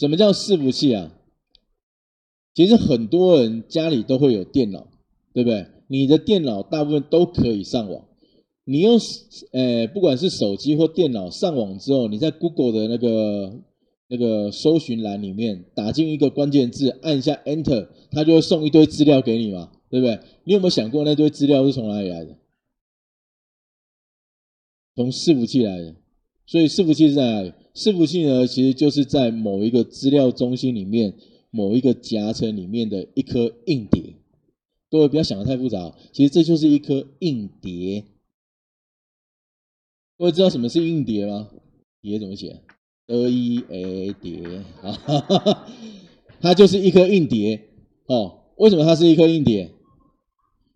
什么叫伺服器啊？其实很多人家里都会有电脑，对不对？你的电脑大部分都可以上网。你用呃，不管是手机或电脑上网之后，你在 Google 的那个那个搜寻栏里面打进一个关键字，按一下 Enter，它就会送一堆资料给你嘛，对不对？你有没有想过那堆资料是从哪里来的？从伺服器来的。所以伺服器在哪里？伺服器呢，其实就是在某一个资料中心里面，某一个夹层里面的一颗硬碟。各位不要想得太复杂，其实这就是一颗硬碟。各位知道什么是硬碟吗？碟怎么写？D E A 碟啊，它就是一颗硬碟哦。为什么它是一颗硬碟？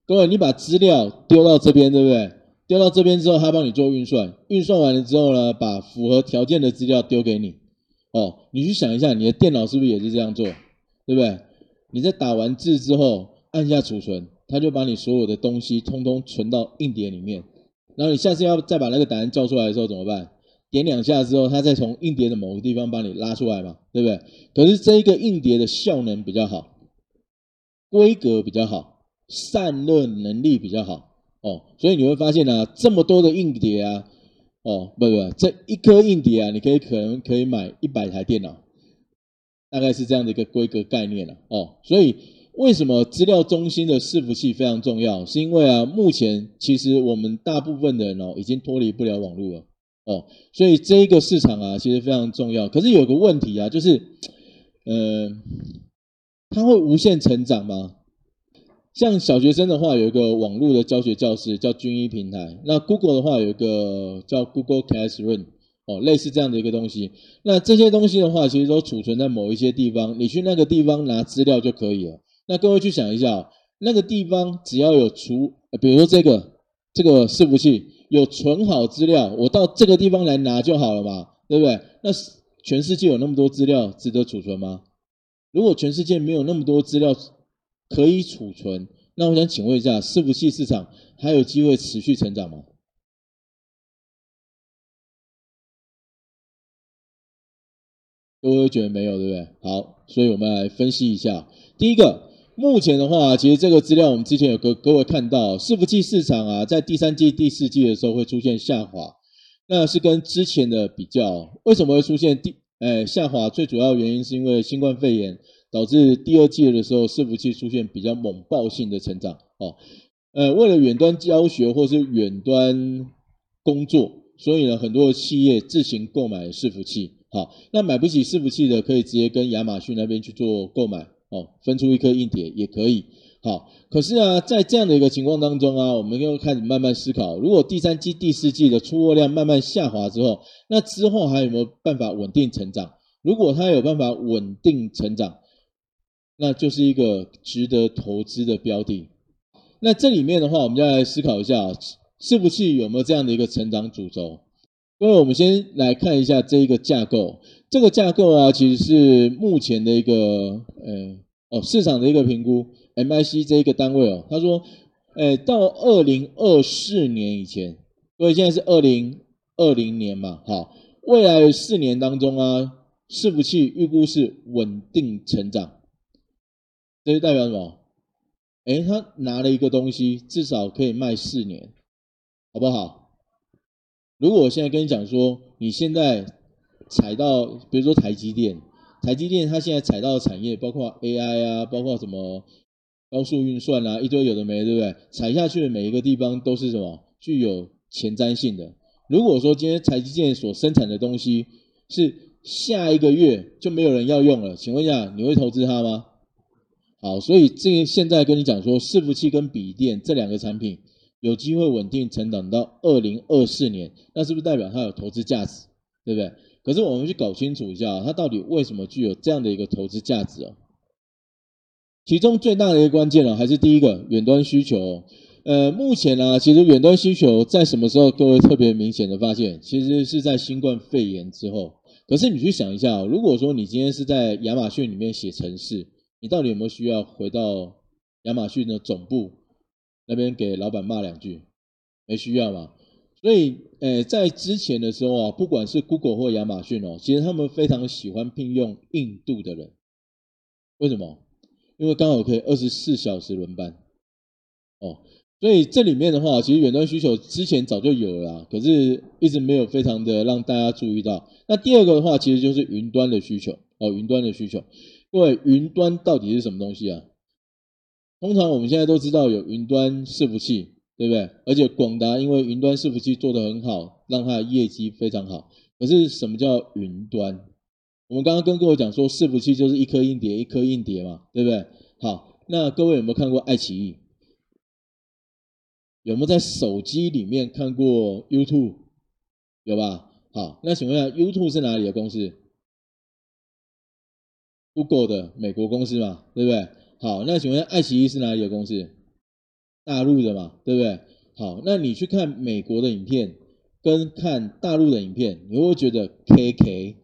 各位，你把资料丢到这边，对不对？丢到这边之后，他帮你做运算，运算完了之后呢，把符合条件的资料丢给你。哦，你去想一下，你的电脑是不是也是这样做？对不对？你在打完字之后，按下储存，它就把你所有的东西通通存到硬碟里面。然后你下次要再把那个答案叫出来的时候怎么办？点两下之后，它再从硬碟的某个地方帮你拉出来嘛，对不对？可是这一个硬碟的效能比较好，规格比较好，散热能力比较好。哦，所以你会发现呢、啊，这么多的硬碟啊，哦，不不，这一颗硬碟啊，你可以可能可以买一百台电脑，大概是这样的一个规格概念了、哦，所以为什么资料中心的伺服器非常重要？是因为啊，目前其实我们大部分的人哦，已经脱离不了网络了。哦，所以这一个市场啊，其实非常重要。可是有个问题啊，就是，呃，它会无限成长吗？像小学生的话，有一个网络的教学教室叫均一平台。那 Google 的话，有一个叫 Google Classroom，哦，类似这样的一个东西。那这些东西的话，其实都储存在某一些地方，你去那个地方拿资料就可以了。那各位去想一下，那个地方只要有储，比如说这个这个伺服器有存好资料，我到这个地方来拿就好了嘛，对不对？那全世界有那么多资料值得储存吗？如果全世界没有那么多资料，可以储存，那我想请问一下，伺服器市场还有机会持续成长吗？各位觉得没有，对不对？好，所以我们来分析一下。第一个，目前的话，其实这个资料我们之前有给各位看到，伺服器市场啊，在第三季、第四季的时候会出现下滑，那是跟之前的比较，为什么会出现第诶下滑？最主要原因是因为新冠肺炎。导致第二季的时候，伺服器出现比较猛爆性的成长。哦，呃，为了远端教学或是远端工作，所以呢，很多企业自行购买伺服器。好，那买不起伺服器的，可以直接跟亚马逊那边去做购买。哦，分出一颗硬碟也可以。好，可是啊，在这样的一个情况当中啊，我们又开始慢慢思考，如果第三季、第四季的出货量慢慢下滑之后，那之后还有没有办法稳定成长？如果它有办法稳定成长，那就是一个值得投资的标的。那这里面的话，我们就来思考一下，伺服器有没有这样的一个成长主轴？因为我们先来看一下这一个架构。这个架构啊，其实是目前的一个，呃，哦，市场的一个评估，MIC 这一个单位哦，他说，呃，到二零二四年以前，因为现在是二零二零年嘛，好，未来四年当中啊，伺服器预估是稳定成长。这就代表什么？哎，他拿了一个东西，至少可以卖四年，好不好？如果我现在跟你讲说，你现在踩到，比如说台积电，台积电它现在踩到的产业，包括 AI 啊，包括什么高速运算啊，一堆有的没的，对不对？踩下去的每一个地方都是什么？具有前瞻性的。如果说今天台积电所生产的东西是下一个月就没有人要用了，请问一下，你会投资它吗？好，所以这个现在跟你讲说，伺服器跟笔电这两个产品有机会稳定成长到二零二四年，那是不是代表它有投资价值？对不对？可是我们去搞清楚一下，它到底为什么具有这样的一个投资价值哦？其中最大的一个关键呢，还是第一个远端需求。呃，目前呢，其实远端需求在什么时候各位特别明显的发现？其实是在新冠肺炎之后。可是你去想一下，如果说你今天是在亚马逊里面写程式，你到底有没有需要回到亚马逊的总部那边给老板骂两句？没需要嘛？所以，诶，在之前的时候啊，不管是 Google 或亚马逊哦，其实他们非常喜欢聘用印度的人。为什么？因为刚好可以二十四小时轮班。哦，所以这里面的话，其实远端需求之前早就有了，可是一直没有非常的让大家注意到。那第二个的话，其实就是云端的需求哦，云端的需求。各位，云端到底是什么东西啊？通常我们现在都知道有云端伺服器。对不对？而且广达因为云端伺服器做得很好，让它的业绩非常好。可是什么叫云端？我们刚刚跟各位讲说，伺服器就是一颗硬碟，一颗硬碟嘛，对不对？好，那各位有没有看过爱奇艺？有没有在手机里面看过 YouTube？有吧？好，那请问一下，YouTube 是哪里的公司？Google 的美国公司嘛，对不对？好，那请问，爱奇艺是哪里的公司？大陆的嘛，对不对？好，那你去看美国的影片，跟看大陆的影片，你会会觉得 KK？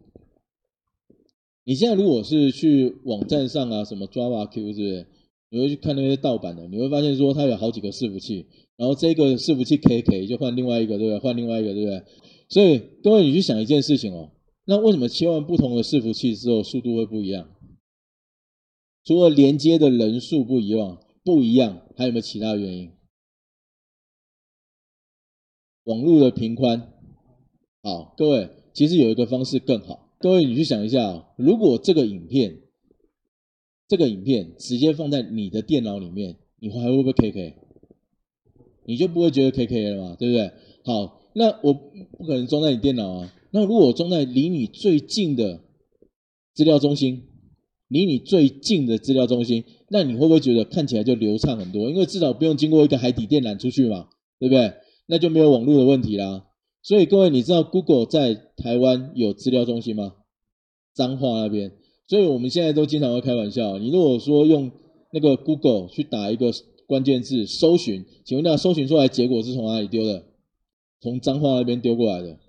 你现在如果是去网站上啊，什么 Java Q，对不对？你会去看那些盗版的，你会发现说它有好几个伺服器，然后这个伺服器 KK 就换另外一个，对不对？换另外一个，对不对？所以各位你去想一件事情哦，那为什么切换不同的伺服器之后速度会不一样？除了连接的人数不一样。不一样，还有没有其他原因？网络的频宽，好，各位，其实有一个方式更好。各位，你去想一下，如果这个影片，这个影片直接放在你的电脑里面，你还会不会 KK？你就不会觉得 KK 了嘛，对不对？好，那我不可能装在你电脑啊。那如果我装在离你最近的资料中心，离你最近的资料中心，那你会不会觉得看起来就流畅很多？因为至少不用经过一个海底电缆出去嘛，对不对？那就没有网络的问题啦。所以各位，你知道 Google 在台湾有资料中心吗？彰化那边。所以我们现在都经常会开玩笑，你如果说用那个 Google 去打一个关键字搜寻，请问那，搜寻出来结果是从哪里丢的？从彰化那边丢过来的。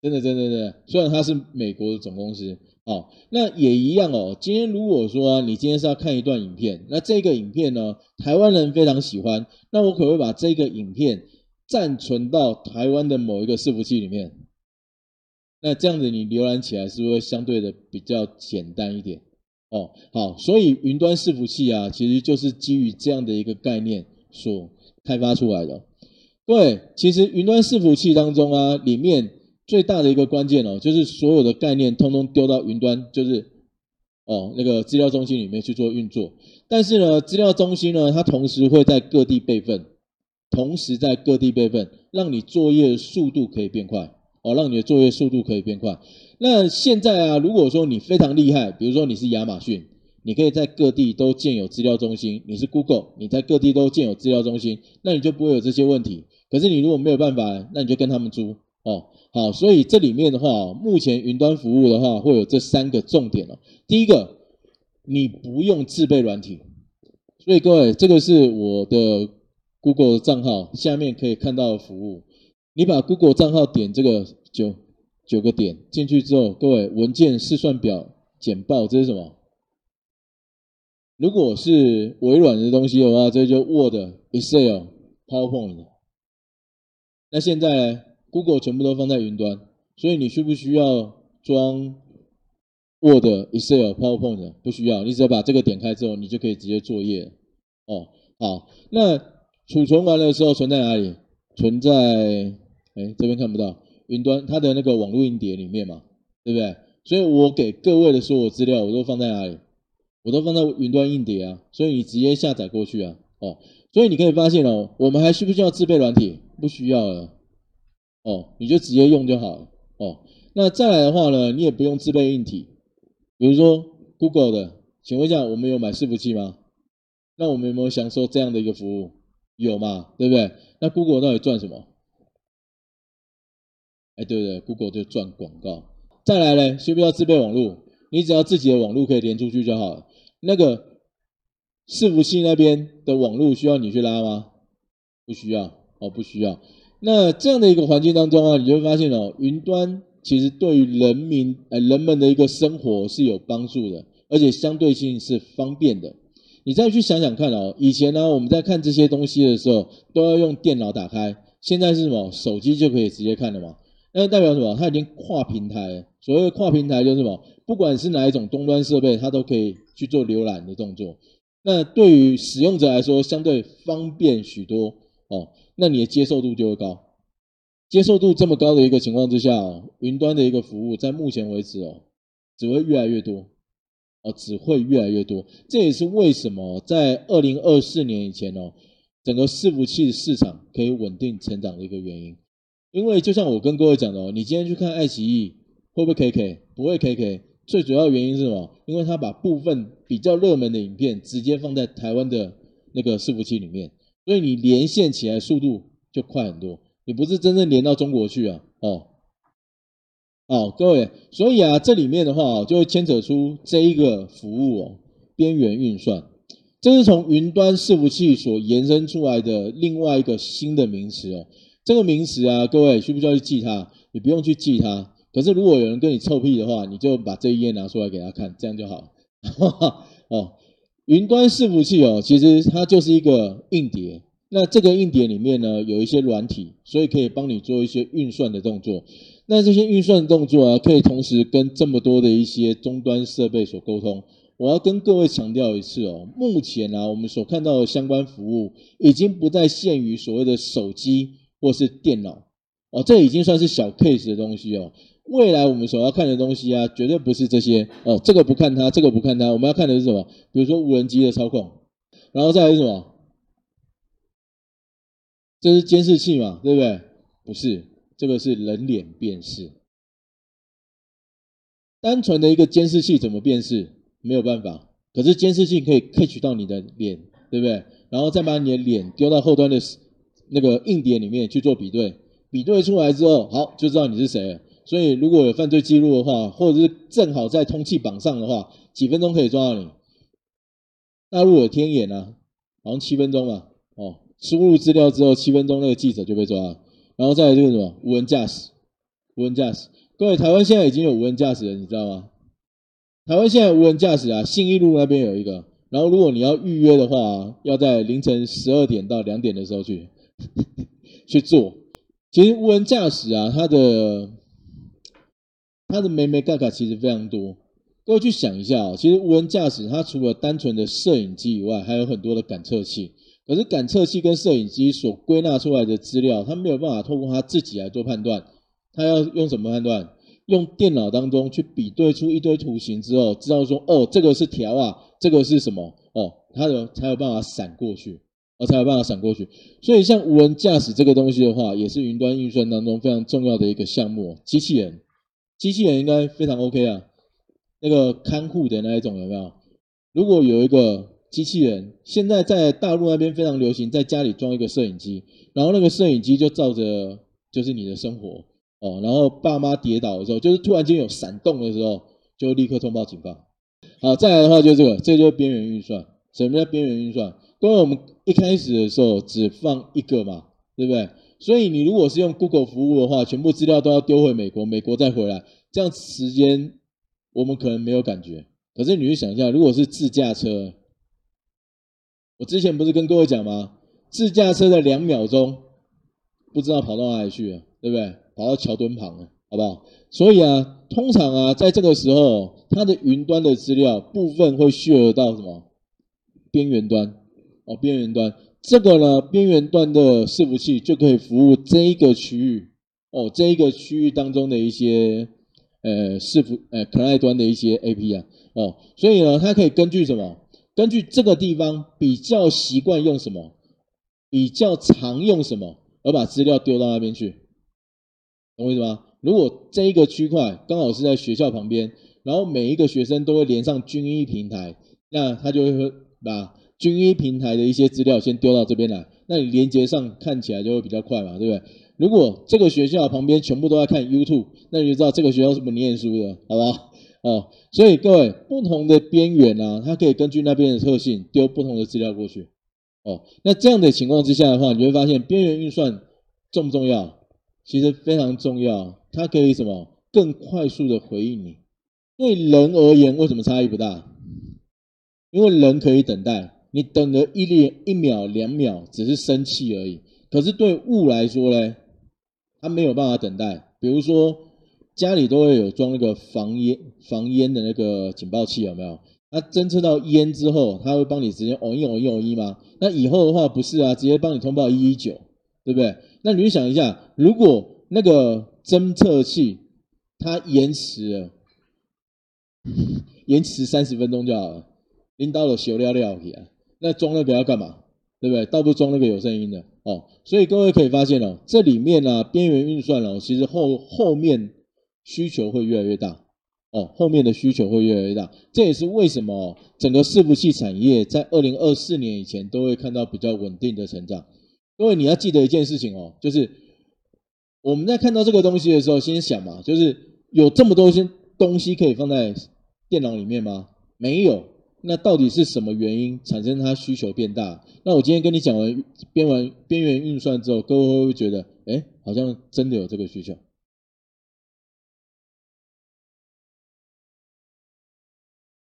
真的，真的，真的。虽然它是美国的总公司。哦，那也一样哦。今天如果说啊，你今天是要看一段影片，那这个影片呢，台湾人非常喜欢，那我可不可以把这个影片暂存到台湾的某一个伺服器里面？那这样子你浏览起来是不是相对的比较简单一点？哦，好，所以云端伺服器啊，其实就是基于这样的一个概念所开发出来的。对，其实云端伺服器当中啊，里面。最大的一个关键哦，就是所有的概念通通丢到云端，就是哦那个资料中心里面去做运作。但是呢，资料中心呢，它同时会在各地备份，同时在各地备份，让你作业速度可以变快哦，让你的作业速度可以变快。那现在啊，如果说你非常厉害，比如说你是亚马逊，你可以在各地都建有资料中心；你是 Google，你在各地都建有资料中心，那你就不会有这些问题。可是你如果没有办法，那你就跟他们租哦。好，所以这里面的话，目前云端服务的话，会有这三个重点哦。第一个，你不用自备软体，所以各位，这个是我的 Google 账号下面可以看到的服务。你把 Google 账号点这个九九个点进去之后，各位文件试算表简报，这是什么？如果是微软的东西的话，这就 Word、Excel、PowerPoint。那现在呢？Google 全部都放在云端，所以你需不需要装 Word、Excel、PowerPoint？不需要，你只要把这个点开之后，你就可以直接作业。哦，好，那储存完了的时候存在哪里？存在，哎，这边看不到，云端它的那个网络硬碟里面嘛，对不对？所以我给各位的所有资料，我都放在哪里？我都放在云端硬碟啊，所以你直接下载过去啊。哦，所以你可以发现哦，我们还需不需要自备软体？不需要了。哦，你就直接用就好了。哦，那再来的话呢，你也不用自备硬体，比如说 Google 的，请问一下，我们有买伺服器吗？那我们有没有享受这样的一个服务？有嘛，对不对？那 Google 到底赚什么？哎，对对，Google 就赚广告。再来呢，需不需要自备网络？你只要自己的网络可以连出去就好了。那个伺服器那边的网络需要你去拉吗？不需要，哦，不需要。那这样的一个环境当中啊，你就会发现哦，云端其实对于人民呃人们的一个生活是有帮助的，而且相对性是方便的。你再去想想看哦，以前呢我们在看这些东西的时候，都要用电脑打开，现在是什么？手机就可以直接看了嘛？那代表什么？它已经跨平台。所谓的跨平台就是什么？不管是哪一种终端设备，它都可以去做浏览的动作。那对于使用者来说，相对方便许多哦。那你的接受度就会高。接受度这么高的一个情况之下哦，云端的一个服务，在目前为止哦，只会越来越多哦，只会越来越多。这也是为什么在二零二四年以前哦，整个伺服器市场可以稳定成长的一个原因。因为就像我跟各位讲的哦，你今天去看爱奇艺会不会 KK？不会 KK。最主要原因是什么？因为它把部分比较热门的影片直接放在台湾的那个伺服器里面，所以你连线起来速度就快很多。你不是真正连到中国去啊？哦，哦，各位，所以啊，这里面的话就会牵扯出这一个服务哦，边缘运算，这是从云端伺服器所延伸出来的另外一个新的名词哦。这个名词啊，各位需不需要去记它？你不用去记它。可是如果有人跟你臭屁的话，你就把这一页拿出来给他看，这样就好。哦，云端伺服器哦，其实它就是一个硬碟。那这个硬碟里面呢，有一些软体，所以可以帮你做一些运算的动作。那这些运算的动作啊，可以同时跟这么多的一些终端设备所沟通。我要跟各位强调一次哦，目前啊，我们所看到的相关服务已经不再限于所谓的手机。或是电脑哦，这已经算是小 case 的东西哦。未来我们所要看的东西啊，绝对不是这些哦。这个不看它，这个不看它，我们要看的是什么？比如说无人机的操控，然后再来是什么？这是监视器嘛，对不对？不是，这个是人脸辨识。单纯的一个监视器怎么辨识？没有办法。可是监视器可以 catch 到你的脸，对不对？然后再把你的脸丢到后端的。那个硬碟里面去做比对，比对出来之后，好，就知道你是谁了。所以如果有犯罪记录的话，或者是正好在通缉榜上的话，几分钟可以抓到你。大陆有天眼啊，好像七分钟吧，哦，输入资料之后七分钟，那个记者就被抓了。然后再就是什么无人驾驶，无人驾驶。各位，台湾现在已经有无人驾驶了，你知道吗？台湾现在无人驾驶啊，信义路那边有一个。然后如果你要预约的话，要在凌晨十二点到两点的时候去。去做，其实无人驾驶啊，它的它的美美嘎嘎其实非常多。各位去想一下啊，其实无人驾驶它除了单纯的摄影机以外，还有很多的感测器。可是感测器跟摄影机所归纳出来的资料，它没有办法透过它自己来做判断。它要用什么判断？用电脑当中去比对出一堆图形之后，知道说哦，这个是条啊，这个是什么？哦，它有才有办法闪过去。哦才有办法闪过去，所以像无人驾驶这个东西的话，也是云端运算当中非常重要的一个项目。机器人，机器人应该非常 OK 啊。那个看护的那一种有没有？如果有一个机器人，现在在大陆那边非常流行，在家里装一个摄影机，然后那个摄影机就照着就是你的生活哦，然后爸妈跌倒的时候，就是突然间有闪动的时候，就立刻通报警报。好，再来的话就是这个，这就是边缘运算。什么叫边缘运算？因为我们一开始的时候只放一个嘛，对不对？所以你如果是用 Google 服务的话，全部资料都要丢回美国，美国再回来，这样时间我们可能没有感觉。可是你去想一下，如果是自驾车，我之前不是跟各位讲吗？自驾车的两秒钟，不知道跑到哪里去了，对不对？跑到桥墩旁了，好不好？所以啊，通常啊，在这个时候，它的云端的资料部分会聚合到什么？边缘端。哦，边缘端这个呢，边缘端的伺服器就可以服务这一个区域哦，这一个区域当中的一些呃伺服呃 client 端的一些 AP 啊哦，所以呢，它可以根据什么？根据这个地方比较习惯用什么，比较常用什么，而把资料丢到那边去，懂我意思吗？如果这一个区块刚好是在学校旁边，然后每一个学生都会连上均一平台，那他就会把。军医平台的一些资料先丢到这边来，那你连接上看起来就会比较快嘛，对不对？如果这个学校旁边全部都在看 YouTube，那你就知道这个学校是不念书的，好不好？哦，所以各位不同的边缘啊，它可以根据那边的特性丢不同的资料过去。哦，那这样的情况之下的话，你会发现边缘运算重不重要？其实非常重要，它可以什么？更快速的回应你。对人而言，为什么差异不大？因为人可以等待。你等了一列一秒两秒，只是生气而已。可是对物来说呢，它没有办法等待。比如说家里都会有装那个防烟防烟的那个警报器，有没有？它侦测到烟之后，它会帮你直接哦一哦一哦一吗？那以后的话不是啊，直接帮你通报一一九，对不对？那你就想一下，如果那个侦测器它延迟了，延迟三十分钟就好了，领导了修了了去啊，那装那个要干嘛？对不对？倒不装那个有声音的哦。所以各位可以发现哦，这里面呢、边缘运算哦，其实后后面需求会越来越大哦，后面的需求会越来越大。这也是为什么整个伺服器产业在二零二四年以前都会看到比较稳定的成长。各位你要记得一件事情哦，就是我们在看到这个东西的时候，先想嘛，就是有这么多些东西可以放在电脑里面吗？没有。那到底是什么原因产生它需求变大？那我今天跟你讲完边完边缘运算之后，各位会不会觉得，哎，好像真的有这个需求？